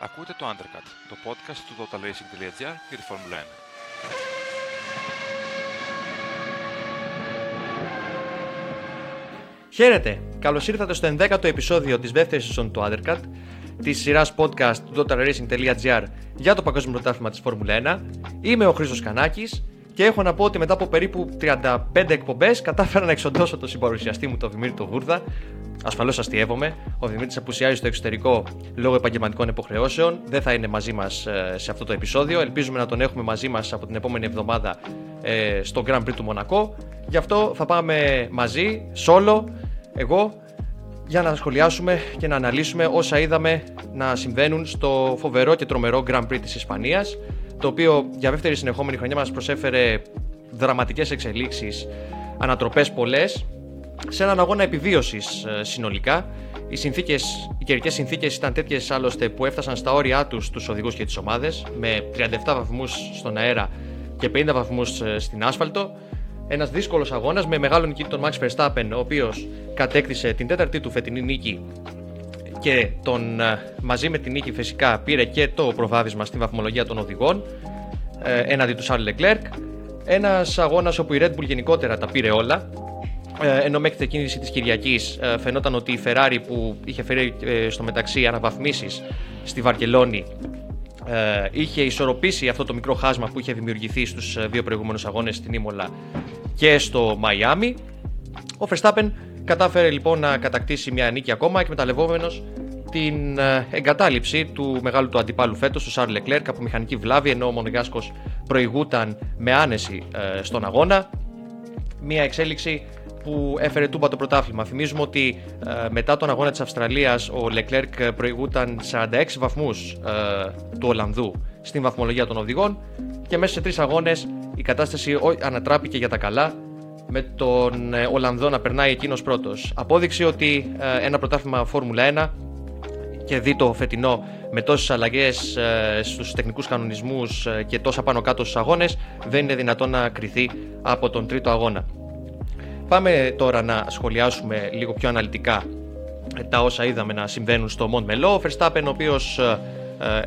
Ακούτε το Undercut, το podcast του totalracing.gr για τη Φόρμουλα 1. Χαίρετε! Καλώς ήρθατε στο 11ο επεισόδιο της δεύτερης σεζόν του Undercut, της σειράς podcast του totalracing.gr για το Παγκόσμιο Πρωτάθλημα της Φόρμουλα 1. Είμαι ο Χρήστος Κανάκης και έχω να πω ότι μετά από περίπου 35 εκπομπές κατάφερα να εξοντώσω τον συμπαρουσιαστή μου, τον Δημήτρη Βούρδα, Ασφαλώς αστείευομαι. Ο Δημήτρης απουσιάζει στο εξωτερικό λόγω επαγγελματικών υποχρεώσεων. Δεν θα είναι μαζί μας ε, σε αυτό το επεισόδιο. Ελπίζουμε να τον έχουμε μαζί μας από την επόμενη εβδομάδα ε, στο Grand Prix του Μονακό. Γι' αυτό θα πάμε μαζί, solo, εγώ, για να σχολιάσουμε και να αναλύσουμε όσα είδαμε να συμβαίνουν στο φοβερό και τρομερό Grand Prix της Ισπανίας το οποίο για δεύτερη συνεχόμενη χρονιά μας προσέφερε δραματικές εξελίξεις, ανατροπές πολλές σε έναν αγώνα επιβίωσης ε, συνολικά. Οι, συνθήκες, οι καιρικές συνθήκες ήταν τέτοιες άλλωστε που έφτασαν στα όρια τους τους οδηγούς και τις ομάδες, με 37 βαθμούς στον αέρα και 50 βαθμούς ε, στην άσφαλτο. Ένας δύσκολος αγώνας με μεγάλο νικητή τον Max Verstappen, ο οποίος κατέκτησε την τέταρτη του φετινή νίκη και τον, ε, μαζί με την νίκη φυσικά πήρε και το προβάδισμα στην βαθμολογία των οδηγών έναντι του Charles Leclerc. Ένας αγώνας όπου η Red Bull γενικότερα τα πήρε όλα ε, ενώ μέχρι την κίνηση της Κυριακής ε, φαινόταν ότι η Ferrari που είχε φέρει ε, στο μεταξύ αναβαθμίσεις στη Βαρκελόνη είχε ισορροπήσει αυτό το μικρό χάσμα που είχε δημιουργηθεί στους δύο προηγούμενους αγώνες στην Ήμολα και στο Μαϊάμι. Ο Verstappen κατάφερε λοιπόν να κατακτήσει μια νίκη ακόμα εκμεταλλευόμενος την εγκατάλειψη του μεγάλου του αντιπάλου φέτος, του Σάρλ Leclerc, από μηχανική βλάβη, ενώ ο Μονεγάσκος προηγούταν με άνεση στον αγώνα. Μια εξέλιξη που έφερε τούμπα το πρωτάθλημα. Θυμίζουμε ότι ε, μετά τον αγώνα της Αυστραλίας ο Leclerc προηγούταν 46 βαθμούς ε, του Ολλανδού στην βαθμολογία των οδηγών και μέσα σε τρεις αγώνες η κατάσταση ανατράπηκε για τα καλά με τον ε, Ολλανδό να περνάει εκείνος πρώτος. Απόδειξη ότι ένα πρωτάθλημα Φόρμουλα 1 και δει το φετινό με τόσες αλλαγές ε, στους τεχνικούς κανονισμούς και τόσα πάνω κάτω στους αγώνες, δεν είναι δυνατόν να κρυθεί από τον τρίτο αγώνα. Πάμε τώρα να σχολιάσουμε λίγο πιο αναλυτικά τα όσα είδαμε να συμβαίνουν στο Μοντ Μελό. Ο Verstappen, ο οποίος ε,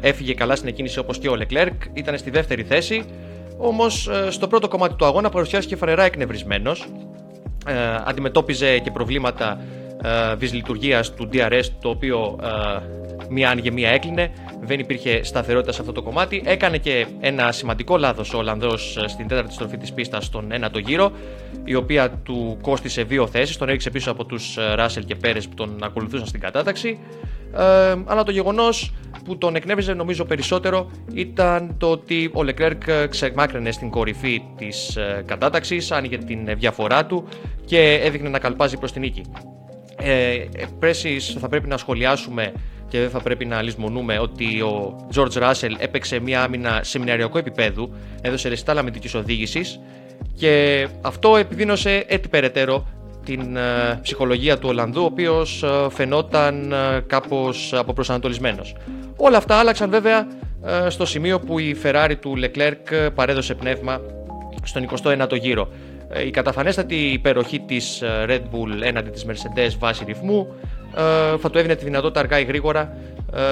ε, έφυγε καλά στην εκκίνηση όπως και ο Leclerc, ήταν στη δεύτερη θέση. Όμως ε, στο πρώτο κομμάτι του αγώνα παρουσιάστηκε φανερά εκνευρισμένος. Αντιμετώπιζε και προβλήματα δυσλειτουργίας του DRS, το οποίο μία άνοιγε, μία έκλεινε. Δεν υπήρχε σταθερότητα σε αυτό το κομμάτι. Έκανε και ένα σημαντικό λάθος ο Ολλανδός στην τέταρτη στροφή της πίστας στον ένατο γύρο, η οποία του κόστησε δύο θέσεις. Τον έριξε πίσω από τους Ράσελ και Πέρες που τον ακολουθούσαν στην κατάταξη. Ε, αλλά το γεγονός που τον εκνεύριζε νομίζω περισσότερο ήταν το ότι ο Λεκλέρκ ξεμάκρυνε στην κορυφή της ε, κατάταξης, άνοιγε την διαφορά του και έδειχνε να καλπάζει προς την νίκη. Ε, θα πρέπει να σχολιάσουμε και δεν θα πρέπει να λησμονούμε ότι ο George Russell έπαιξε μια άμυνα σεμιναριακού επίπεδου, έδωσε ρεστάλα αμυντική οδήγησης και αυτό επιδίνωσε έτσι περαιτέρω την ε, ψυχολογία του Ολλανδού, ο οποίος ε, φαινόταν ε, κάπως αποπροσανατολισμένος. Όλα αυτά άλλαξαν βέβαια στο σημείο που η Ferrari του Leclerc παρέδωσε πνεύμα στον 29ο γύρο. Η καταφανέστατη υπεροχή της Red Bull έναντι της Mercedes βάση ρυθμού ε, θα του έδινε τη δυνατότητα αργά ή γρήγορα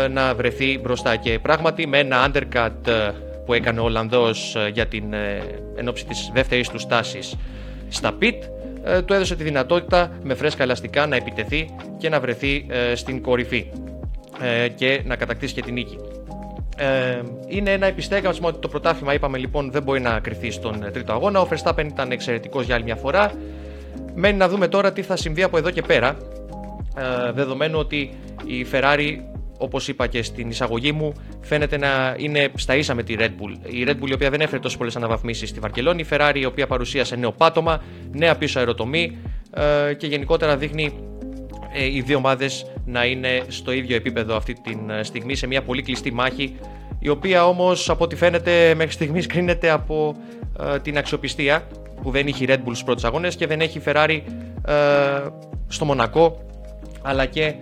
ε, να βρεθεί μπροστά. Και πράγματι με ένα undercut ε, που έκανε ο Ολλανδός για την ενόψη της δεύτερης του στάσης στα pit του έδωσε τη δυνατότητα με φρέσκα ελαστικά να επιτεθεί και να βρεθεί στην κορυφή και να κατακτήσει και την νίκη. είναι ένα επιστέγασμα ότι το πρωτάθλημα, είπαμε λοιπόν, δεν μπορεί να κρυθεί στον τρίτο αγώνα. Ο Verstappen ήταν εξαιρετικός για άλλη μια φορά. Μένει να δούμε τώρα τι θα συμβεί από εδώ και πέρα. Ε, δεδομένου ότι η Ferrari όπως είπα και στην εισαγωγή μου, φαίνεται να είναι στα ίσα με τη Red Bull. Η Red Bull η οποία δεν έφερε τόσο πολλές αναβαθμίσεις στη Βαρκελόνη, η Ferrari η οποία παρουσίασε νέο πάτωμα, νέα πίσω αεροτομή ε, και γενικότερα δείχνει ε, οι δύο ομάδες να είναι στο ίδιο επίπεδο αυτή τη στιγμή σε μια πολύ κλειστή μάχη, η οποία όμως από ό,τι φαίνεται μέχρι στιγμής κρίνεται από την αξιοπιστία που δεν έχει η Red Bull στου πρώτου αγώνες και δεν έχει η Ferrari στο Μονακό αλλά και ε,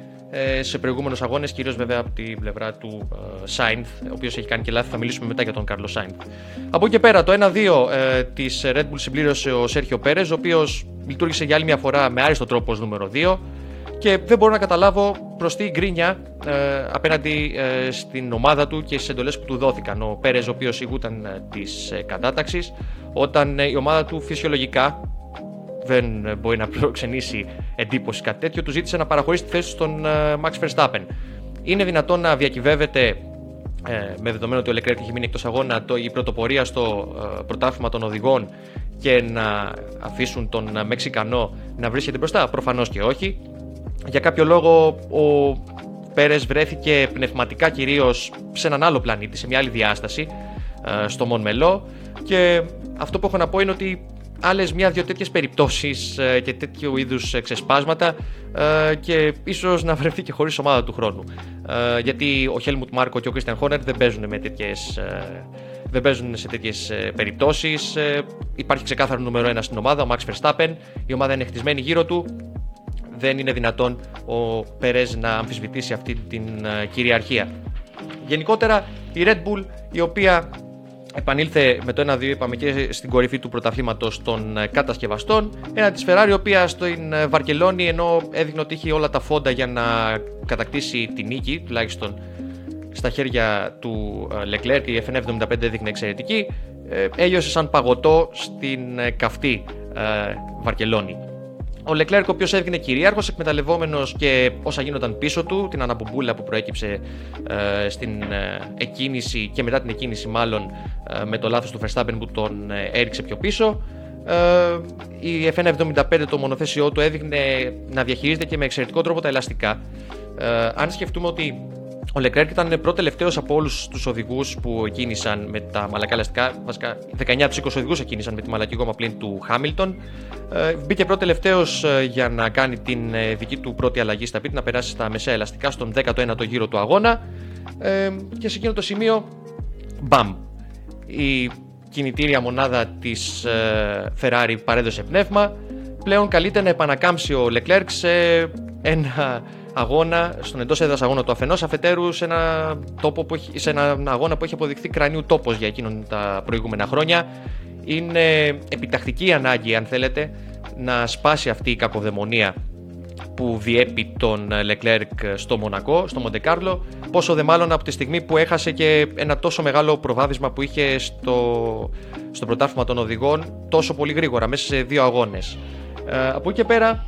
σε προηγούμενους αγώνες, κυρίως βέβαια από την πλευρά του ε, Σάινθ, ο οποίος έχει κάνει και λάθη. Θα μιλήσουμε μετά για τον Κάρλος Σάινθ. Από εκεί και πέρα, το 1-2 ε, της Red Bull συμπλήρωσε ο Σέρχιο Πέρες, ο οποίος λειτουργήσε για άλλη μια φορά με άριστο τρόπο ως νούμερο 2 και δεν μπορώ να καταλάβω προς τι γκρίνια ε, απέναντι ε, στην ομάδα του και στις εντολές που του δόθηκαν. Ο Πέρες, ο οποίος ηγούταν ε, της ε, κατάταξης, όταν η ομάδα του φυσιολογικά δεν μπορεί να προξενήσει εντύπωση κάτι τέτοιο, του ζήτησε να παραχωρήσει τη θέση στον Max Verstappen. Είναι δυνατόν να διακυβεύεται με δεδομένο ότι ο Leclerc έχει μείνει εκτός αγώνα το, η πρωτοπορία στο πρωτάθλημα των οδηγών και να αφήσουν τον Μεξικανό να βρίσκεται μπροστά; Προφανώς και όχι. Για κάποιο λόγο ο Πέρες βρέθηκε πνευματικά κυρίως σε έναν άλλο πλανήτη, σε μια άλλη διάσταση, ε, στο Μονμελό και αυτό που έχω να πω είναι ότι άλλες μια-δυο τέτοιες περιπτώσεις ε, και τέτοιου είδους ξεσπάσματα ε, και ίσως να βρεθεί και χωρίς ομάδα του χρόνου. Γιατί ο Χέλμουτ Μάρκο και ο Κρίστιαν Χόνερ δεν παίζουν με τέτοιες δεν παίζουν σε τέτοιες περιπτώσεις. Υπάρχει ξεκάθαρο νούμερο ένα στην ομάδα, ο Max Verstappen. Η ομάδα είναι χτισμένη γύρω του δεν είναι δυνατόν ο Περέζ να αμφισβητήσει αυτή την ε, κυριαρχία. Γενικότερα η Red Bull η οποία επανήλθε με το 1-2 είπαμε και στην κορυφή του πρωταθλήματος των ε, κατασκευαστών ένα της Ferrari η οποία στην ε, Βαρκελόνη ενώ έδειχνε ότι είχε όλα τα φόντα για να κατακτήσει την νίκη τουλάχιστον στα χέρια του Leclerc η FN75 έδειχνε εξαιρετική έλειωσε σαν παγωτό στην καυτή Βαρκελόνη. Ο Λεκλέρκ, ο οποίος έβγαινε κυρίαρχος, εκμεταλλευόμενος και όσα γίνονταν πίσω του, την αναμπομπούλα που προέκυψε ε, στην ε, εκκίνηση και μετά την εκκίνηση, μάλλον ε, με το λάθος του Verstappen που τον ε, έριξε πιο πίσω. η F175 το μονοθέσιό του έδειχνε να διαχειρίζεται και με εξαιρετικό τρόπο τα ελαστικά. αν σκεφτούμε ότι ο Λεκρέρκ ήταν πρώτο τελευταίος από όλους τους οδηγούς που κίνησαν με τα μαλακά ελαστικά. Βασικά, 19 από τους 20 οδηγούς κίνησαν με τη μαλακή γόμα πλήν του Χάμιλτον. Ε, μπήκε πρώτο τελευταίος ε, για να κάνει την ε, δική του πρώτη αλλαγή στα πίτη, να περάσει στα μεσαία ελαστικά στον 19ο γύρο του αγώνα. Ε, και σε εκείνο το σημείο, μπαμ. Η κινητήρια μονάδα της ε, Ferrari παρέδωσε πνεύμα. Πλέον καλείται να επανακάμψει ο Leclerc σε ένα αγώνα, στον εντός έδρας αγώνα του αφενός, αφετέρου σε ένα, τόπο που έχει, σε ένα αγώνα που έχει αποδειχθεί κρανίου τόπος για εκείνον τα προηγούμενα χρόνια. Είναι επιτακτική ανάγκη, αν θέλετε, να σπάσει αυτή η κακοδαιμονία που διέπει τον Leclerc στο Μονακό, στο Μοντεκάρλο, πόσο δε μάλλον από τη στιγμή που έχασε και ένα τόσο μεγάλο προβάδισμα που είχε στο, στο πρωτάθλημα των οδηγών τόσο πολύ γρήγορα, μέσα σε δύο αγώνες. Ε, από εκεί και πέρα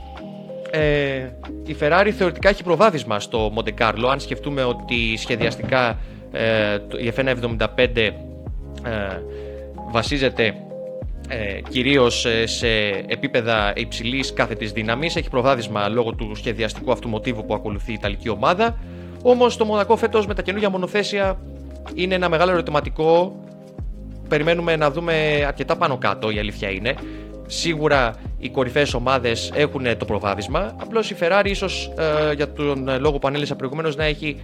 ε, η Ferrari θεωρητικά έχει προβάδισμα στο Monte Carlo αν σκεφτούμε ότι σχεδιαστικά ε, η F175 ε, βασίζεται ε, κυρίως σε επίπεδα υψηλής κάθετης δύναμης. Έχει προβάδισμα λόγω του σχεδιαστικού αυτού μοτίβου που ακολουθεί η Ιταλική ομάδα. Όμως το Μονακό φέτος με τα καινούργια μονοθέσια είναι ένα μεγάλο ερωτηματικό. Περιμένουμε να δούμε αρκετά πάνω κάτω η αλήθεια είναι Σίγουρα οι κορυφαίες ομάδες έχουν το προβάδισμα. Απλώς η Ferrari, ίσως ε, για τον λόγο που ανέλησα προηγουμένως, να έχει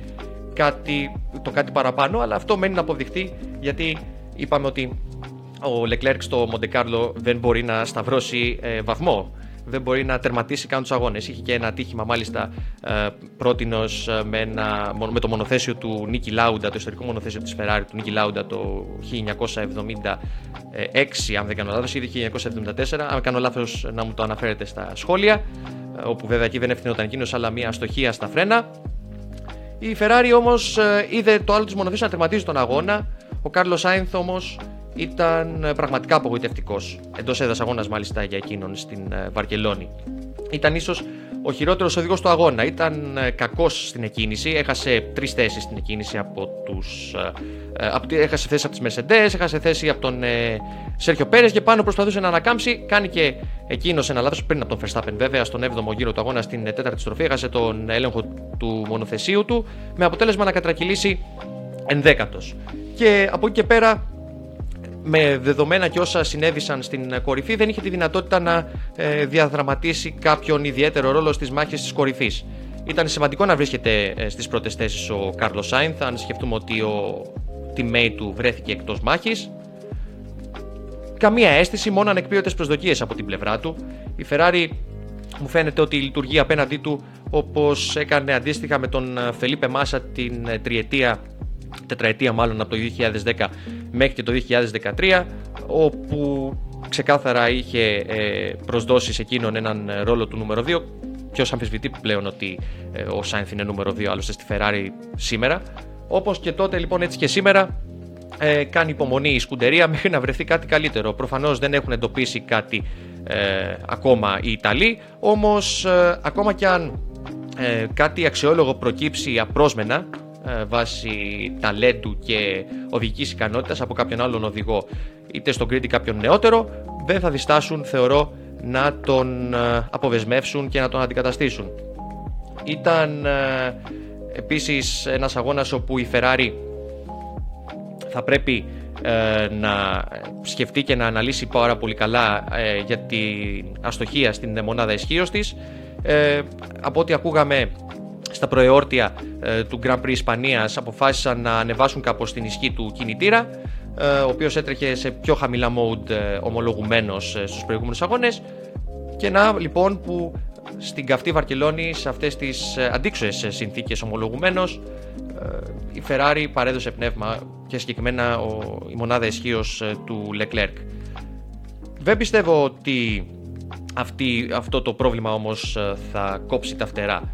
κάτι, το κάτι παραπάνω. Αλλά αυτό μένει να αποδειχθεί γιατί είπαμε ότι ο Leclerc στο Monte Carlo δεν μπορεί να σταυρώσει ε, βαθμό δεν μπορεί να τερματίσει καν τους αγώνες. Είχε και ένα ατύχημα μάλιστα ε, πρότινο ε, με, με το μονοθέσιο του Νίκη Λάουντα, το ιστορικό μονοθέσιο της Ferrari του Νίκη Λάουντα το 1976, αν δεν κάνω λάθος, ήδη 1974. Αν κάνω λάθος, να μου το αναφέρετε στα σχόλια. Ε, όπου βέβαια εκεί δεν ευθυνόταν εκείνος, αλλά μια αστοχία στα φρένα. Η Ferrari όμως ε, είδε το άλλο της μονοθέσιο να τερματίζει τον αγώνα. Ο Κάρλος Σάινθ όμως ήταν ε, πραγματικά απογοητευτικός. Εντός έδρας αγώνας, μάλιστα για εκείνον στην ε, Βαρκελόνη. Ήταν ίσως ο χειρότερος οδηγός του αγώνα. Ήταν ε, κακός στην εκκίνηση. Έχασε τρεις θέσεις στην εκκίνηση από τους. Έχασε θέση από τις Mercedes, έχασε θέση από τον Σέρχιο Πέρες και πάνω προσπαθούσε να ανακάμψει. Κάνει και εκείνος ένα λάθος πριν από τον Verstappen, βέβαια, στον 7ο γύρο του αγώνα στην τέταρτη στροφή. Έχασε τον έλεγχο του μονοθεσίου του με αποτέλεσμα να κατρακυλήσει ενδέκατος. Και από εκεί και πέρα με δεδομένα και όσα συνέβησαν στην κορυφή δεν είχε τη δυνατότητα να ε, διαδραματίσει κάποιον ιδιαίτερο ρόλο στις μάχες της κορυφής. Ήταν σημαντικό να βρίσκεται ε, στις πρώτες θέσεις ο Κάρλος Σάινθ, αν σκεφτούμε ότι ο teammate του βρέθηκε εκτός μάχης. Καμία αίσθηση, μόνο ανεκπλήρωτες προσδοκίες από την πλευρά του. Η Ferrari μου φαίνεται ότι λειτουργεί απέναντί του όπως έκανε αντίστοιχα με τον Φελίπε Μάσα την τριετία τετραετία μάλλον από το 2010 μέχρι και το 2013 όπου ξεκάθαρα είχε ε, προσδώσει σε εκείνον έναν ρόλο του νούμερο 2 ποιος αμφισβητεί πλέον ότι ε, ο Σάινθ είναι νούμερο 2 άλλωστε στη Ferrari σήμερα. Όπως και τότε λοιπόν έτσι και σήμερα ε, κάνει υπομονή η σκουντερία μέχρι να βρεθεί κάτι καλύτερο. Προφανώς δεν έχουν εντοπίσει κάτι ε, ακόμα οι Ιταλοί, όμως ε, ακόμα κι αν ε, κάτι αξιόλογο προκύψει απρόσμενα ε, βάσει ταλέντου και οδηγικής ικανότητας από κάποιον άλλον οδηγό είτε στον Κρήτη κάποιον νεότερο δεν θα διστάσουν θεωρώ να τον ε, αποβεσμεύσουν και να τον αντικαταστήσουν. Ήταν ε, επίσης ένας αγώνας όπου η Ferrari θα πρέπει ε, να σκεφτεί και να αναλύσει πάρα πολύ καλά για την αστοχία στην μονάδα ισχύως της. Από ό,τι ακούγαμε στα προεόρτια του Grand Prix Ισπανίας αποφάσισαν να ανεβάσουν κάπως την ισχύ του κινητήρα ε, ο οποίος έτρεχε σε πιο χαμηλά mode ε, ομολογουμένος ε, στους προηγούμενους αγώνες και να λοιπόν που στην καυτή Βαρκελόνη σε αυτές τις αντίξωες συνθήκες ομολογουμένος η Ferrari παρέδωσε πνεύμα και συγκεκριμένα η μονάδα ισχύως του Leclerc. Δεν πιστεύω ότι αυτή, αυτό το πρόβλημα όμως θα κόψει τα φτερά,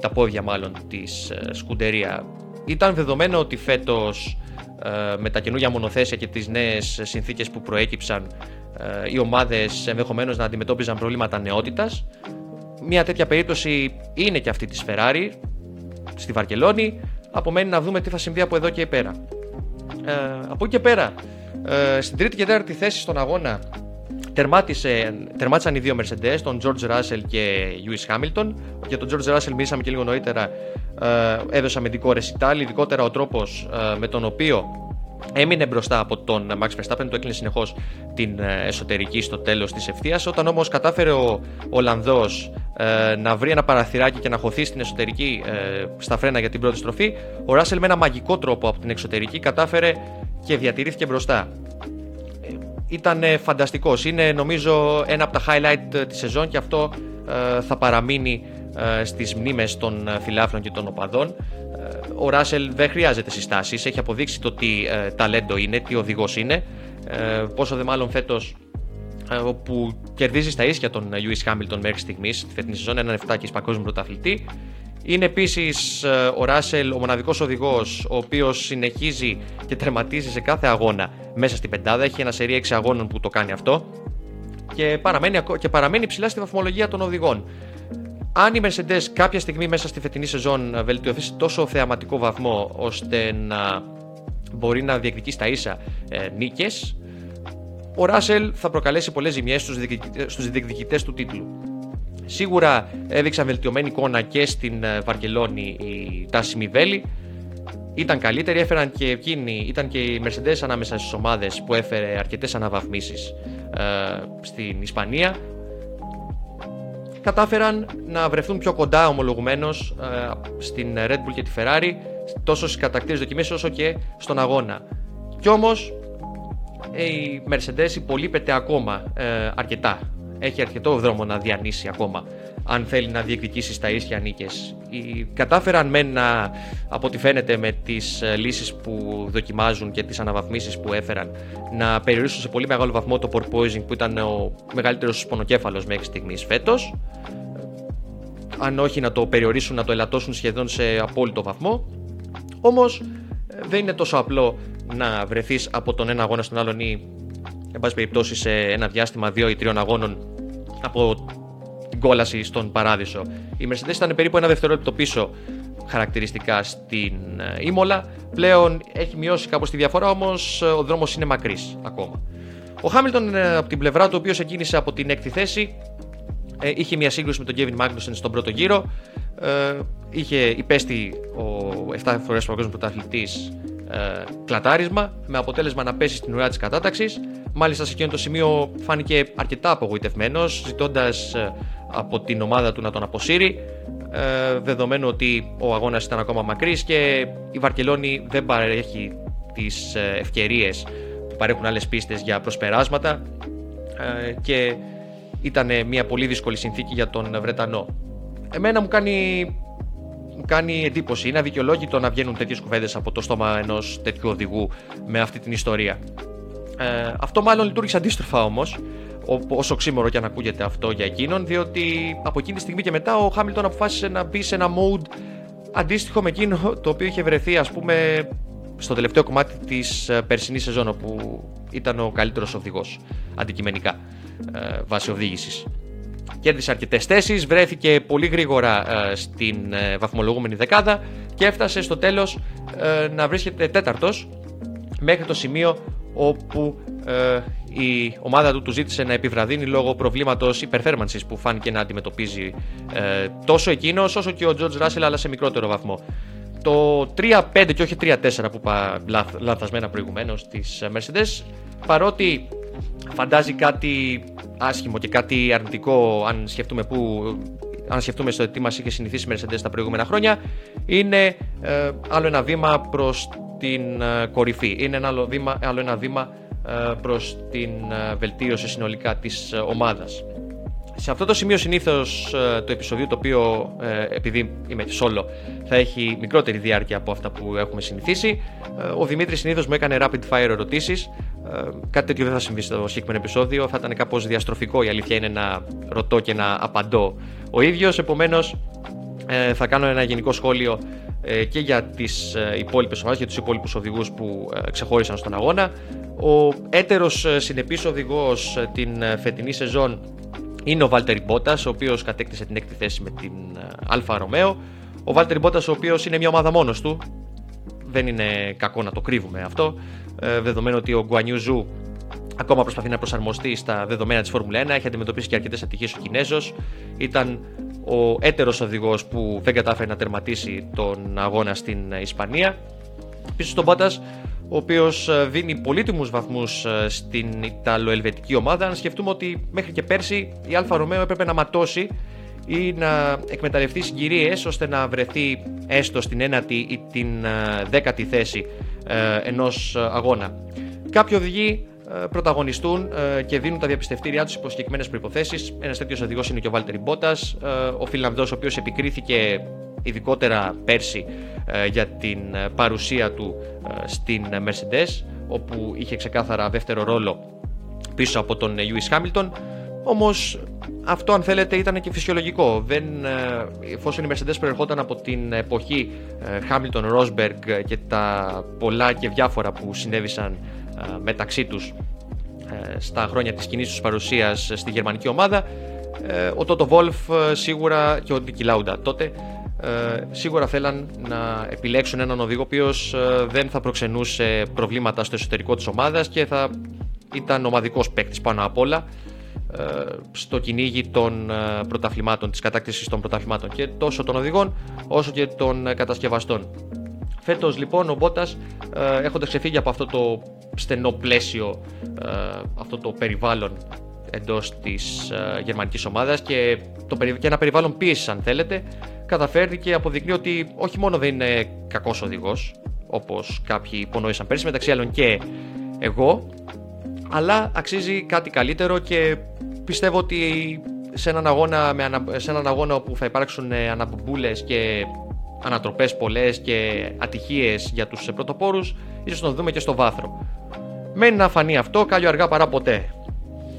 τα πόδια μάλλον της σκουντερία. Ήταν δεδομένο ότι φέτος ε, με τα καινούργια μονοθέσια και τις νέες συνθήκες που προέκυψαν ε, οι ομάδες ενδεχομένως να αντιμετώπιζαν προβλήματα νεότητας. Μια τέτοια περίπτωση είναι και αυτή της Ferrari στη Βαρκελόνη. Απομένει να δούμε τι θα συμβεί από εδώ και πέρα. Ε, από εκεί και πέρα, ε, στην τρίτη και τέταρτη θέση στον αγώνα τερμάτισε, τερμάτισαν οι δύο Mercedes, τον George Russell και Lewis Hamilton. Για τον George Russell μιλήσαμε και λίγο νωρίτερα ε, έδωσε αμυντικό ρεσιτάλ, ειδικότερα ο τρόπος ε, με τον οποίο έμεινε μπροστά από τον Max Verstappen, το έκλεινε συνεχώς την ε, εσωτερική στο τέλος της ευθείας. Όταν όμως κατάφερε ο Ολλανδός να βρει ένα παραθυράκι και να χωθεί στην εσωτερική στα φρένα για την πρώτη στροφή, ο Ράσελ με ένα μαγικό τρόπο από την εξωτερική κατάφερε και διατηρήθηκε μπροστά. Ήταν φανταστικός. Είναι νομίζω ένα από τα highlight της σεζόν και αυτό θα παραμείνει ε, στις μνήμες των ε, φιλάφρων και των οπαδών. Ε, ο Ράσελ δεν χρειάζεται συστάσεις, έχει αποδείξει το τι ταλέντο είναι, τι οδηγός είναι. Πόσο δε μάλλον φέτος όπου κερδίζεις στα ίσια τον Lewis Hamilton μέχρι στιγμής, τη φετινή σεζόν, έναν 7 και παγκόσμιο πρωταθλητή. Είναι επίσης ο Ράσελ ο μοναδικός οδηγός, ο οποίος συνεχίζει και τερματίζει σε κάθε αγώνα μέσα στην πεντάδα. Έχει ένα σερί 6 αγώνων που το κάνει αυτό και παραμένει, και παραμένει ψηλά στη βαθμολογία των οδηγών. Αν η Mercedes κάποια στιγμή μέσα στη φετινή σεζόν βελτιωθεί σε τόσο θεαματικό βαθμό ώστε να μπορεί να διεκδικήσει τα ίσα ε, νίκες, ο Ράσελ θα προκαλέσει πολλές ζημιές στους διεκδικητές του τίτλου. Σίγουρα έδειξαν βελτιωμένη εικόνα και στην ε, Βαρκελόνη η Τάση Μιβέλη. Ήταν καλύτερη, έφεραν και εκείνη, ήταν και η Mercedes ανάμεσα στις ομάδες που έφερε αρκετές αναβαθμίσεις ε, στην Ισπανία κατάφεραν να βρεθούν πιο κοντά ομολογουμένως ε, στην Red Bull και τη Ferrari τόσο στις κατακτήρες δοκιμές όσο και στον αγώνα. Κι όμως η Mercedes υπολείπεται ακόμα ε, αρκετά. Έχει αρκετό δρόμο να διανύσει ακόμα αν θέλει να διεκδικήσει στα ίσια νίκες. Κατάφεραν μεν να, από ό,τι φαίνεται με τις ε, λύσεις που δοκιμάζουν και τις αναβαθμίσεις που έφεραν, να περιορίσουν σε πολύ μεγάλο βαθμό το porpoising που ήταν ο μεγαλύτερος πονοκέφαλος μέχρι στιγμής φέτος. Αν όχι να το περιορίσουν, να το ελαττώσουν σχεδόν σε απόλυτο βαθμό. Όμως ε, δεν είναι τόσο απλό να βρεθείς από τον ένα αγώνα στον άλλον ή, εν πάση περιπτώσει, σε ένα διάστημα δύο ή τριών αγώνων από την κόλαση στον παράδεισο. Η Mercedes ήταν περίπου ένα δευτερόλεπτο πίσω χαρακτηριστικά στην ε, Ήμολα. Πλέον έχει μειώσει κάπως τη διαφορά, όμως ε, ο δρόμος είναι μακρύς ακόμα. Ο Χάμιλτον ε, από την πλευρά του, ο οποίος εκκίνησε από την έκτη θέση, είχε μια σύγκρουση με τον Kevin Magnussen στον πρώτο γύρο. Είχε υπέστη ο 7 φορές παγκόσμιος πρωταθλητής κλατάρισμα με αποτέλεσμα να πέσει στην ουρά της κατάταξης. Μάλιστα σε εκείνο το σημείο φάνηκε αρκετά απογοητευμένος ζητώντας από την ομάδα του να τον αποσύρει ε, δεδομένου ότι ο αγώνας ήταν ακόμα μακρύς και η Βαρκελόνη δεν παρέχει τις ε, ευκαιρίες που παρέχουν άλλες πίστες για προσπεράσματα ε, και ήταν μια πολύ δύσκολη συνθήκη για τον Βρετανό. Εμένα μου κάνει, μου κάνει εντύπωση, είναι αδικαιολόγητο να βγαίνουν τέτοιες κουβέντες από το στόμα ενός τέτοιου οδηγού με αυτή την ιστορία. Ε, αυτό μάλλον λειτουργήσε αντίστροφα όμως όσο ξύμορο και αν ακούγεται αυτό για εκείνον, διότι από εκείνη τη στιγμή και μετά ο Χάμιλτον αποφάσισε να μπει σε ένα mode αντίστοιχο με εκείνο το οποίο είχε βρεθεί ας πούμε στο τελευταίο κομμάτι της ε, περσινής σεζόν όπου ήταν ο καλύτερος οδηγός αντικειμενικά ε, βάσει οδήγησης. Κέρδισε αρκετές θέσεις, βρέθηκε πολύ γρήγορα ε, στην βαθμολογούμενη δεκάδα και έφτασε στο τέλος να βρίσκεται τέταρτος μέχρι το σημείο όπου η ομάδα του του ζήτησε να επιβραδύνει λόγω προβλήματος υπερθέρμανσης που φάνηκε να αντιμετωπίζει ε, τόσο εκείνος όσο και ο George Russell, αλλά σε μικρότερο βαθμό. Το 3-5 και όχι 3-4 που είπα λαθασμένα προηγουμένως της Mercedes, παρότι φαντάζει κάτι άσχημο και κάτι αρνητικό, αν σκεφτούμε, που, αν σκεφτούμε στο τι μας είχε συνηθίσει η Mercedes τα προηγούμενα χρόνια, είναι ε, άλλο ένα βήμα προς την ε, κορυφή. Είναι ένα άλλο, βήμα, άλλο ένα βήμα ε, προς την ε, βελτίωση συνολικά της ε, ομάδας. Σε αυτό το σημείο συνήθως το επεισόδιο το οποίο επειδή είμαι solo θα έχει μικρότερη διάρκεια από αυτά που έχουμε συνηθίσει ο Δημήτρης συνήθως μου έκανε rapid fire ερωτήσεις κάτι τέτοιο δεν θα συμβεί στο συγκεκριμένο επεισόδιο θα ήταν κάπως διαστροφικό η αλήθεια είναι να ρωτώ και να απαντώ ο ίδιος επομένως θα κάνω ένα γενικό σχόλιο και για τις υπόλοιπες ομάδες, για τους υπόλοιπους οδηγούς που ξεχώρισαν στον αγώνα. Ο έτερος ε, συνεπής οδηγός ε, την ε, φετινή σεζόν είναι ο Βάλτερι Μπότας, ο οποίος κατέκτησε την έκτη θέση με την Άλφα Ρομέο. Ο Βάλτερι Μπότας, ο οποίος είναι μια ομάδα μόνος του, δεν είναι κακό να το κρύβουμε αυτό, δεδομένου ότι ο Γκουανγιού Ζου ακόμα προσπαθεί να προσαρμοστεί στα δεδομένα της Φόρμουλα 1, έχει αντιμετωπίσει και αρκετές ατυχίες ο Κινέζος, ήταν ο έτερος οδηγός που δεν κατάφερε να τερματίσει τον αγώνα στην Ισπανία. Πίσω στον Μπότας ο οποίος ε, δίνει πολύτιμους βαθμούς ε, στην Ιταλοελβετική ομάδα. Αν σκεφτούμε ότι μέχρι και πέρσι η Άλφα Ρομέο έπρεπε να ματώσει ή να εκμεταλλευτεί συγκυρίες ώστε να βρεθεί έστω στην ένατη ή την ε, δέκατη θέση ενός αγώνα. Κάποιοι οδηγοί πρωταγωνιστούν και δίνουν τα διαπιστευτήριά τους υπό συγκεκριμένες προποθέσει. Ένας τέτοιος οδηγός είναι και ο Βάλτερ Μπότας, ο Φιλανδό, ο οποίος επικρίθηκε ειδικότερα πέρσι ε, για την ε, παρουσία του ε, στην Mercedes όπου είχε ξεκάθαρα δεύτερο ρόλο πίσω από τον Lewis Hamilton όμως αυτό αν θέλετε ήταν και φυσιολογικό δεν, εφόσον η Mercedes προερχόταν από την εποχή Hamilton, Rosberg και τα πολλά και διάφορα που συνέβησαν μεταξύ τους στα χρόνια της κοινής τους παρουσίας στη γερμανική ομάδα ο Toto Wolff σίγουρα και ο Niki Lauda τότε ε, σίγουρα θέλαν να επιλέξουν έναν οδηγό ο οποίος ε, δεν θα προξενούσε προβλήματα στο εσωτερικό της ομάδας και θα ήταν ομαδικός παίκτης πάνω απ' όλα ε, στο κυνήγι των ε, πρωταθλημάτων, της κατάκτησης των πρωταθλημάτων και τόσο των οδηγών όσο και των κατασκευαστών. Φέτος λοιπόν ο Μπότας έχοντας ξεφύγει από αυτό το στενό πλαίσιο, αυτό το περιβάλλον εντός της γερμανικής ομάδας και, το, και ένα περιβάλλον πίεσης αν θέλετε καταφέρει και αποδεικνύει ότι όχι μόνο δεν είναι κακός οδηγός, όπως κάποιοι υπονόησαν πέρσι, μεταξύ άλλων και εγώ, αλλά αξίζει κάτι καλύτερο και πιστεύω ότι σε έναν αγώνα, με σε έναν αγώνα όπου θα υπάρξουν ε, αναπομπούλες και ανατροπές πολλές και ατυχίες για τους πρωτοπόρους, ίσως να δούμε και στο βάθρο. Μένει να φανεί αυτό, κάλιο αργά παρά ποτέ.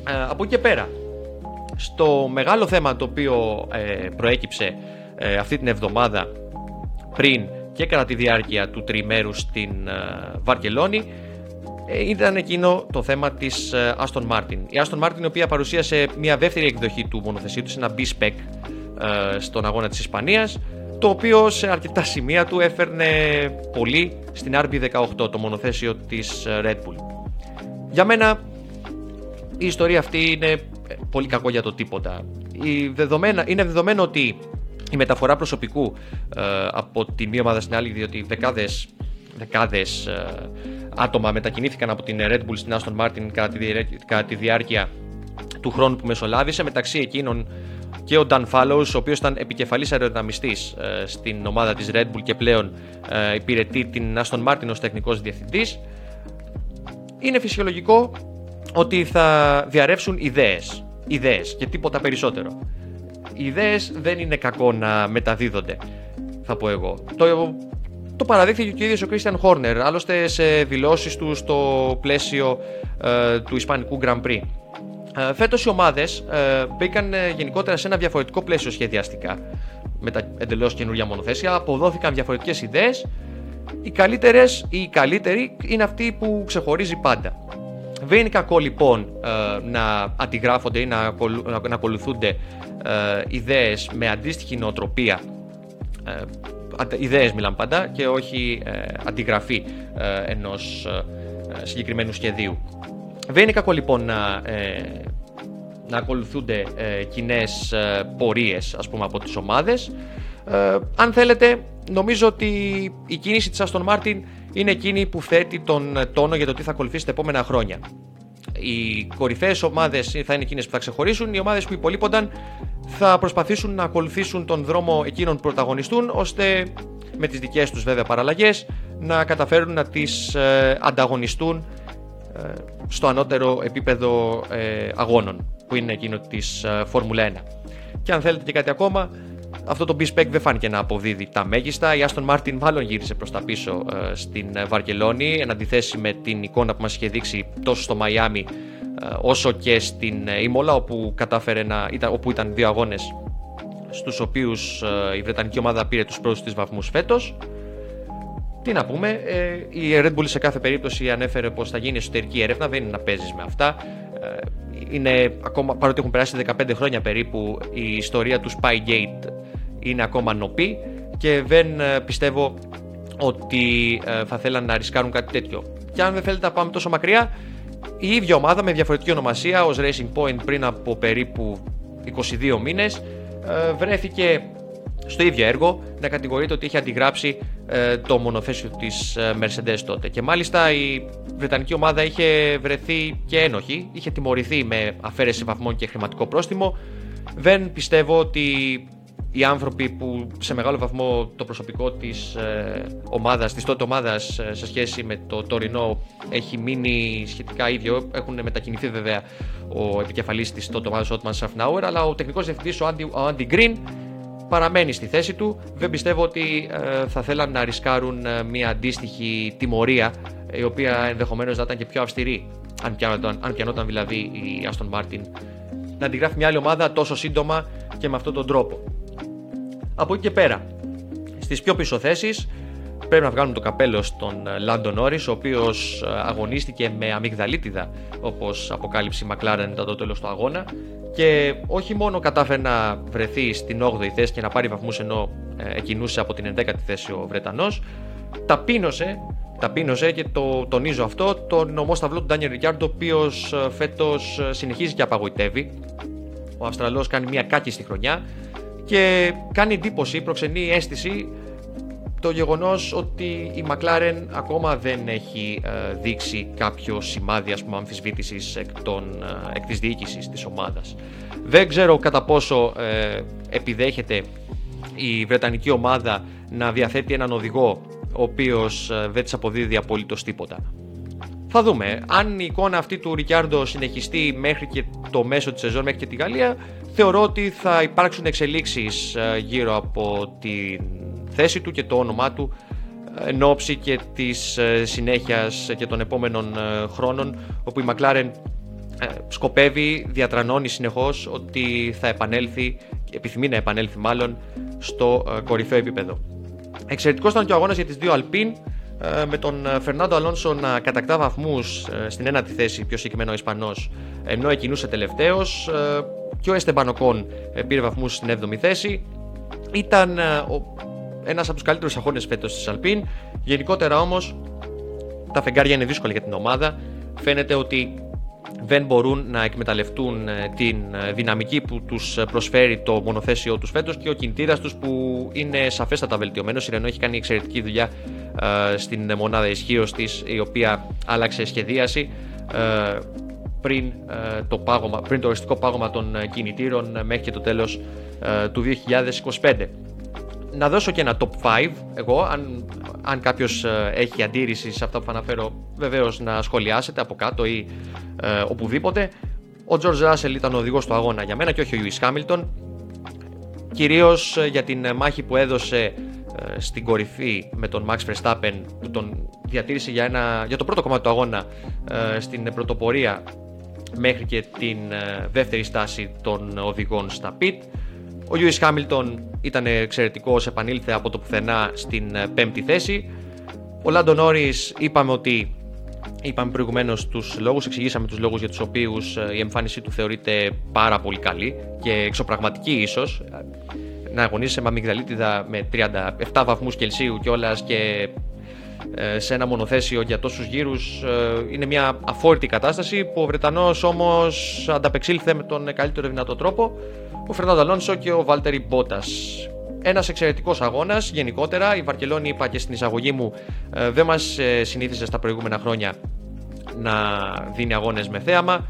Ε, από εκεί και πέρα, στο μεγάλο θέμα το οποίο ε, προέκυψε ε, αυτή την εβδομάδα πριν και κατά τη διάρκεια του τριμέρους στην ε, Βαρκελόνη ε, ήταν εκείνο το θέμα της Aston Martin. Η Aston Martin η οποία παρουσίασε μια δεύτερη εκδοχή του μονοθεσίου του, ένα B-Spec στον αγώνα της Ισπανίας το οποίο σε αρκετά σημεία του έφερνε πολύ στην RB18 το μονοθέσιο της Red Bull. Για μένα η ιστορία αυτή είναι πολύ κακό για το τίποτα. Η δεδομένα, είναι δεδομένο ότι η μεταφορά προσωπικού ε, από τη μία ομάδα στην άλλη, διότι δεκάδες, δεκάδες ε, άτομα μετακινήθηκαν από την Red Bull στην Aston Martin κατά τη, κατά τη διάρκεια του χρόνου που μεσολάβησε, μεταξύ εκείνων και ο Dan Fallows, ο οποίος ήταν επικεφαλής αεροδυναμιστής ε, στην ομάδα της Red Bull και πλέον ε, υπηρετεί την Aston Martin ως τεχνικός διευθυντής. Είναι φυσιολογικό ότι θα διαρρεύσουν ιδέες, ιδέες και τίποτα περισσότερο οι ιδέες δεν είναι κακό να μεταδίδονται, θα πω εγώ. Το, το παραδείχθηκε και ο ίδιος ο Christian Horner, άλλωστε σε δηλώσεις του στο πλαίσιο ε, του Ισπανικού Grand Prix. Ε, Φέτος οι ομάδες ε, μπήκαν ε, γενικότερα σε ένα διαφορετικό πλαίσιο σχεδιαστικά. Με τα εντελώς καινούργια μονοθέσια, αποδόθηκαν διαφορετικές ιδέες. Οι καλύτερες ή οι καλύτεροι είναι αυτοί που ξεχωρίζει πάντα. Δεν είναι κακό λοιπόν ε, να αντιγράφονται ή να, ακολου- να- να ακολουθούνται ε, ιδέες με αντίστοιχη νοοτροπία ε, αντε- ιδέες μιλάμε πάντα και όχι ε, αντιγραφή ε, ενός ε, συγκεκριμένου σχεδίου. Δεν είναι κακό λοιπόν να, ε, να ακολουθούνται ε, κοινές ε, πορείες ας πούμε από τις ομάδες. Ε, αν θέλετε, νομίζω ότι η κίνηση της Aston Martin είναι εκείνη που θέτει τον ε, τόνο για το τι θα ακολουθήσει τα επόμενα χρόνια. Οι κορυφαίες ομάδες θα είναι εκείνες που θα ξεχωρίσουν. Οι ομάδες που υπολείπονταν θα προσπαθήσουν να ακολουθήσουν τον δρόμο εκείνων που πρωταγωνιστούν, ώστε με τις δικές τους βέβαια παραλλαγές να καταφέρουν να τις ανταγωνιστούν ε, στο ανώτερο επίπεδο ε, αγώνων, που είναι εκείνο της Φόρμουλα 1. Και αν θέλετε και κάτι ακόμα, αυτό το B-Spec δεν φάνηκε να αποδίδει τα μέγιστα. Η Aston Martin μάλλον γύρισε προς τα πίσω ε, στην ε, Βαρκελόνη, εν αντιθέσει με την εικόνα που μας είχε δείξει τόσο στο Μαϊάμι ε, όσο και στην ε, Ήμολα, όπου, κατάφερε να, ήταν, όπου ήταν δύο αγώνες στους οποίους ε, η Βρετανική ομάδα πήρε τους πρώτους της βαθμούς φέτος. Τι να πούμε, ε, η Red Bull σε κάθε περίπτωση ανέφερε πως θα γίνει εσωτερική έρευνα, δεν είναι να παίζεις με αυτά. Ε, είναι ακόμα, παρότι έχουν περάσει 15 χρόνια περίπου, η ιστορία του Spygate είναι ακόμα νοπή και δεν ε, πιστεύω ότι ε, θα θέλαν να ρισκάρουν κάτι τέτοιο. Και αν δεν θέλετε να πάμε τόσο μακριά, η ίδια ομάδα με διαφορετική ονομασία ως Racing Point πριν από περίπου 22 μήνες ε, βρέθηκε στο ίδιο έργο να κατηγορείται ότι είχε αντιγράψει ε, το μονοθέσιο της ε, Mercedes τότε. Και μάλιστα η Βρετανική ομάδα είχε βρεθεί και ένοχη, είχε τιμωρηθεί με αφαίρεση βαθμών και χρηματικό πρόστιμο. Δεν πιστεύω ότι οι άνθρωποι που σε μεγάλο βαθμό το προσωπικό της ε, ομάδας, της τότε ομάδας ε, σε σχέση με το τωρινό έχει μείνει σχετικά ίδιο, έχουν μετακινηθεί βέβαια ο επικεφαλής της τότε ομάδας Ότμαν Σαφνάουερ, αλλά ο τεχνικός διευθυντής ο Andy, ο Andy Green παραμένει στη θέση του. Δεν πιστεύω ότι ε, θα θέλαν να ρισκάρουν ε, μια αντίστοιχη τιμωρία η οποία ενδεχομένως θα ήταν και πιο αυστηρή αν πιανόταν, αν πιανόταν δηλαδή η Aston Martin να αντιγράφει μια άλλη ομάδα τόσο σύντομα και με αυτόν τον τρόπο. Από εκεί και πέρα, στις πιο πίσω θέσεις πρέπει να βγάλουμε το καπέλο στον Λάντον Νόρις ο οποίος ε, αγωνίστηκε με αμυγδαλίτιδα όπως αποκάλυψε η McLaren μετά το τέλος του αγώνα και όχι μόνο κατάφερε να βρεθεί στην 8η θέση και να πάρει βαθμούς ενώ ε, εκκινούσε από την 11η θέση ο Βρετανός ταπείνωσε, ταπείνωσε και το τονίζω αυτό τον ομόσταυλο του Ντάνιελ Ρικιάρντο ο οποίος ε, φέτος ε, συνεχίζει και απαγοητεύει. Ο Αυστραλός κάνει μια κάκιστη χρονιά και κάνει εντύπωση, προξενεί αίσθηση το γεγονός ότι η McLaren ακόμα δεν έχει ε, δείξει κάποιο σημάδι ας πούμε, αμφισβήτησης εκ, των, ε, εκ της διοίκησης της ομάδας. Δεν ξέρω κατά πόσο ε, επιδέχεται η Βρετανική ομάδα να διαθέτει έναν οδηγό ο οποίος ε, δεν της αποδίδει απολύτως τίποτα. Θα δούμε. Αν η εικόνα αυτή του Ρικιάρντο συνεχιστεί μέχρι και το μέσο της σεζόν, μέχρι και τη Γαλλία, θεωρώ ότι θα υπάρξουν εξελίξεις ε, γύρω από τη θέση του και το όνομά του ε, εν ώψη και της ε, συνέχειας και των επόμενων χρόνων, όπου η McLaren σκοπεύει, διατρανώνει συνεχώς ότι θα επανέλθει, επιθυμεί να επανέλθει μάλλον, στο κορυφαίο επίπεδο. Εξαιρετικός ήταν και ο αγώνας για τις δύο Alpine, με τον Φερνάντο Αλόνσο να κατακτά βαθμούς στην ένατη θέση, πιο συγκεκριμένο ο Ισπανός, ενώ εκκινούσε τελευταίος και ο Εστεμπαν Οκόν πήρε βαθμούς στην 7η θέση. Ήταν ένας από τους καλύτερους αγώνες φέτος της Alpine. Γενικότερα όμως τα φεγγάρια είναι δύσκολα για την ομάδα. Φαίνεται ότι δεν μπορούν να εκμεταλλευτούν την δυναμική που τους προσφέρει το μονοθέσιο τους φέτος και ο κινητήρας τους που είναι σαφέστατα βελτιωμένος. Η Renault έχει κάνει εξαιρετική δουλειά στην μονάδα ισχύως της η οποία άλλαξε σχεδίαση πριν, το, πάγωμα, πριν το οριστικό πάγωμα των κινητήρων μέχρι και το τέλος του 2025. Να δώσω και ένα top 5 εγώ, αν, αν κάποιος έχει αντίρρηση σε αυτά που θα αναφέρω βεβαίως να σχολιάσετε από κάτω ή ε, οπουδήποτε. Ο George Russell ήταν ο οδηγός του αγώνα για μένα και όχι ο Lewis Hamilton. Κυρίως για την μάχη που έδωσε στην κορυφή με τον Max Verstappen που τον διατήρησε για, ένα, για το πρώτο κομμάτι του αγώνα στην πρωτοπορία μέχρι και την δεύτερη στάση των οδηγών στα pit. Ο Lewis Χάμιλτον ήταν εξαιρετικός, επανήλθε από το πουθενά στην πέμπτη θέση. Ο Λάντο Νόρι είπαμε ότι Είπαμε προηγουμένως τους λόγους, εξηγήσαμε τους λόγους για τους οποίους η εμφάνισή του θεωρείται πάρα πολύ καλή και εξωπραγματική ίσως. Να αγωνίσει σε μαμιγδαλίτιδα με 37 βαθμούς Κελσίου κιόλας και σε ένα μονοθέσιο για τόσους γύρους είναι μια αφόρητη κατάσταση που ο Βρετανός όμως ανταπεξήλθε με τον καλύτερο δυνατό τρόπο ο Φερνάντο Αλόνσο και ο Βάλτερη Μπότας. Ένας εξαιρετικός αγώνας γενικότερα. Η Βαρκελόνη, είπα και στην εισαγωγή μου, ε, δεν μας ε, συνήθιζε στα προηγούμενα χρόνια να δίνει αγώνες με θέαμα.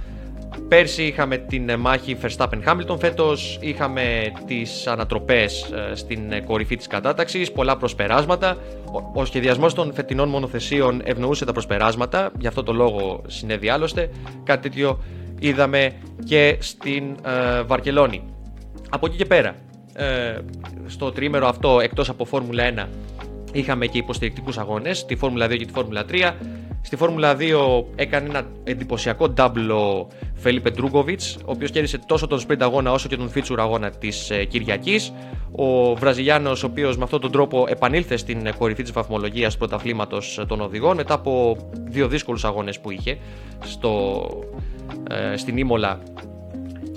Πέρσι είχαμε την μάχη Verstappen-Hamilton, φέτος είχαμε τις ανατροπές ε, στην κορυφή της κατάταξης, πολλά προσπεράσματα. Ο σχεδιασμός των φετινών μονοθεσίων ευνοούσε τα προσπεράσματα, γι' αυτό το λόγο συνέβη άλλωστε. Κάτι τέτοιο είδαμε και στην Βαρκελόνη. Από εκεί και πέρα, ε, στο τρίμερο αυτό, εκτός από Φόρμουλα 1, είχαμε και υποστηρικτικούς αγώνες, τη Φόρμουλα 2 και τη Φόρμουλα 3. Στη Φόρμουλα 2 έκανε ένα εντυπωσιακό double ο Φελίπε Ντρούγκοβιτς, ο οποίος κέρδισε τόσο τον sprint αγώνα όσο και τον feature αγώνα της ε, Κυριακής. Ο Βραζιλιάνος, ο οποίος με αυτόν τον τρόπο επανήλθε στην κορυφή της βαθμολογίας του πρωταθλήματος των οδηγών μετά από δύο δύσκολους αγώνες που είχε στο, ε, στην Ήμολα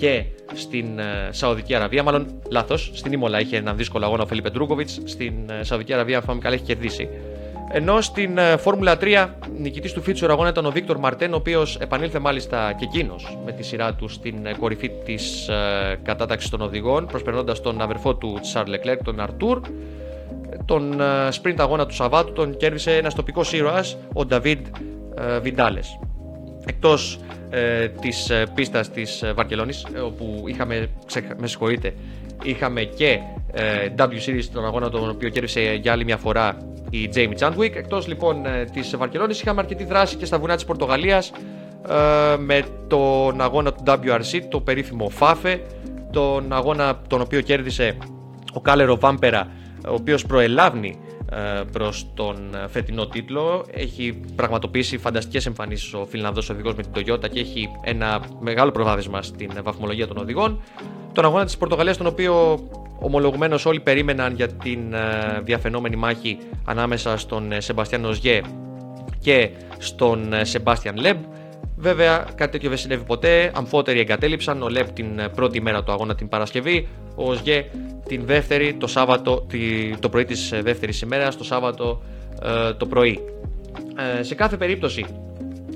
και στην ε, Σαουδική Αραβία. Μάλλον λάθος. Στην Ήμολα είχε έναν δύσκολο αγώνα ο Φελίπε Ντρούκοβιτς. Στην ε, Σαουδική Αραβία, αν καλά, έχει κερδίσει. Ενώ στην ε, Φόρμουλα 3, νικητής του Φίτσουρ αγώνα ήταν ο Βίκτορ Μαρτέν, ο οποίος επανήλθε μάλιστα και εκείνος με τη σειρά του στην κορυφή της κατάταξης των οδηγών, προσπερνώντας τον αδερφό του Τσάρλ Λεκλέρ, τον Αρτούρ. Τον sprint αγώνα του Σαββάτου τον κέρδισε ένας τοπικός ήρωας, ο Νταβίδ Βιντάλες. Εκτός ε, της ε, πίστας της ε, Βαρκελόνης ε, όπου είχαμε, με συγχωρείτε, είχαμε και ε, W Series τον αγώνα τον οποίο κέρδισε για άλλη μια φορά η Jamie Chadwick. Εκτός λοιπόν ε, της Βαρκελόνης είχαμε αρκετή δράση και στα βουνά της Πορτογαλίας με τον αγώνα του WRC, το περίφημο Φάφε, τον αγώνα τον οποίο κέρδισε ο Κάλερο Βάμπερα, ο οποίος προελάβνει ε, προς τον ε, φετινό τίτλο. Έχει πραγματοποιήσει φανταστικές εμφανίσεις ο Φιλανδός οδηγός με την Toyota και έχει ένα μεγάλο προβάδισμα στην βαθμολογία των οδηγών. Τον αγώνα της Πορτογαλίας, τον οποίο ομολογουμένως όλοι περίμεναν για την ε, διαφαινόμενη μάχη ανάμεσα στον Σεμπαστιαν Οζιέ και στον Σεμπάστιαν Λεμπ. Βέβαια, κάτι τέτοιο δεν συνέβη ποτέ. Αμφότεροι εγκατέλειψαν. Ο Λεμπ την πρώτη μέρα του αγώνα την Παρασκευή. Ο Οζιέ την δεύτερη, το Σάββατο, το πρωί της ε, δεύτερης ημέρας, το Σάββατο ε, το πρωί. Ε, σε κάθε περίπτωση,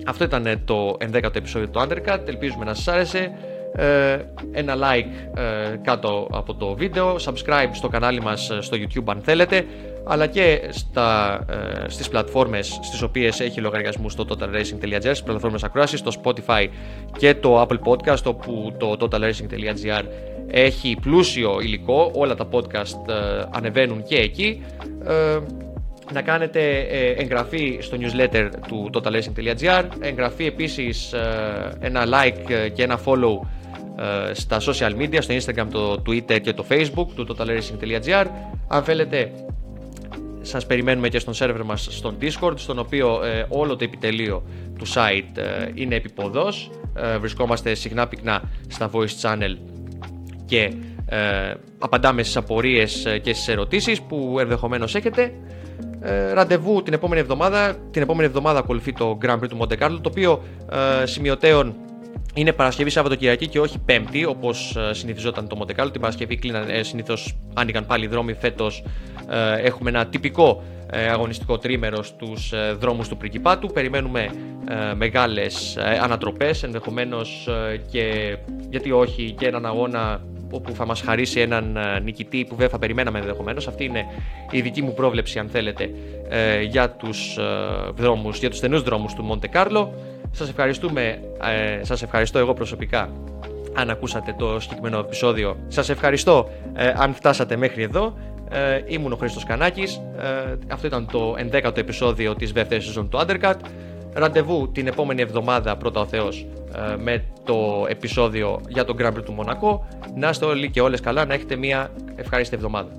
αυτό ήταν το 11ο επεισόδιο του Undercut, ελπίζουμε να σας άρεσε. Ένα like κάτω από το βίντεο, subscribe στο κανάλι μας στο YouTube αν θέλετε, αλλά και στα, στις πλατφόρμες στις οποίες έχει λογαριασμού στο totalracing.gr, στις πλατφόρμες ακρόασης, στο Spotify και το Apple Podcast, όπου το totalracing.gr έχει πλούσιο υλικό, όλα τα podcast ε, ανεβαίνουν και εκεί. Ε, να κάνετε ε, εγγραφή στο newsletter του totalracing.gr, εγγραφή επίσης ένα like και ένα follow στα social media, στο Instagram, το Twitter και το Facebook του totalracing.gr. Αν θέλετε σας περιμένουμε και στον server μας στον Discord, στον οποίο όλο το επιτελείο του site είναι επιποδός. βρισκόμαστε συχνά πυκνά στα voice channel και ε, απαντάμε στις απορίες ε, και στις ερωτήσεις που ενδεχομένως έχετε. Ε, ραντεβού την επόμενη εβδομάδα. Την επόμενη εβδομάδα ακολουθεί το Grand Prix του Monte Carlo, το οποίο ε, σημειωτέων είναι Παρασκευή, Σάββατο, Κυριακή και όχι Πέμπτη, όπως ε, συνηθιζόταν το Monte Carlo. Την Παρασκευή κλείναν, ε, συνήθως άνοιγαν πάλι οι δρόμοι. Φέτος ε, έχουμε ένα τυπικό ε, αγωνιστικό τρίμερο στους ε, δρόμους του Πριγκιπάτου. Περιμένουμε ε, μεγάλες ανατροπές, ενδεχομένως και γιατί όχι και έναν αγώνα όπου θα μας χαρίσει έναν ε, νικητή που δεν θα περιμέναμε ενδεχομένως. Αυτή είναι η δική μου πρόβλεψη αν θέλετε ε, για τους ε, δρόμους, για τους στενούς δρόμους του Μοντε Κάρλο. Σας ευχαριστούμε, σας ευχαριστώ εγώ προσωπικά αν ακούσατε το συγκεκριμένο επεισόδιο. Σας ευχαριστώ αν φτάσατε μέχρι εδώ. Ε, ήμουν ο Χρήστος Κανάκης. αυτό ήταν το 11ο επεισόδιο της δεύτερης σεζόν του Undercut. Ραντεβού την επόμενη εβδομάδα πρώτα ο Θεός ε, με το επεισόδιο για τον Grand Prix του Μονακό. Να είστε όλοι και όλες καλά, να έχετε μια ευχάριστη εβδομάδα.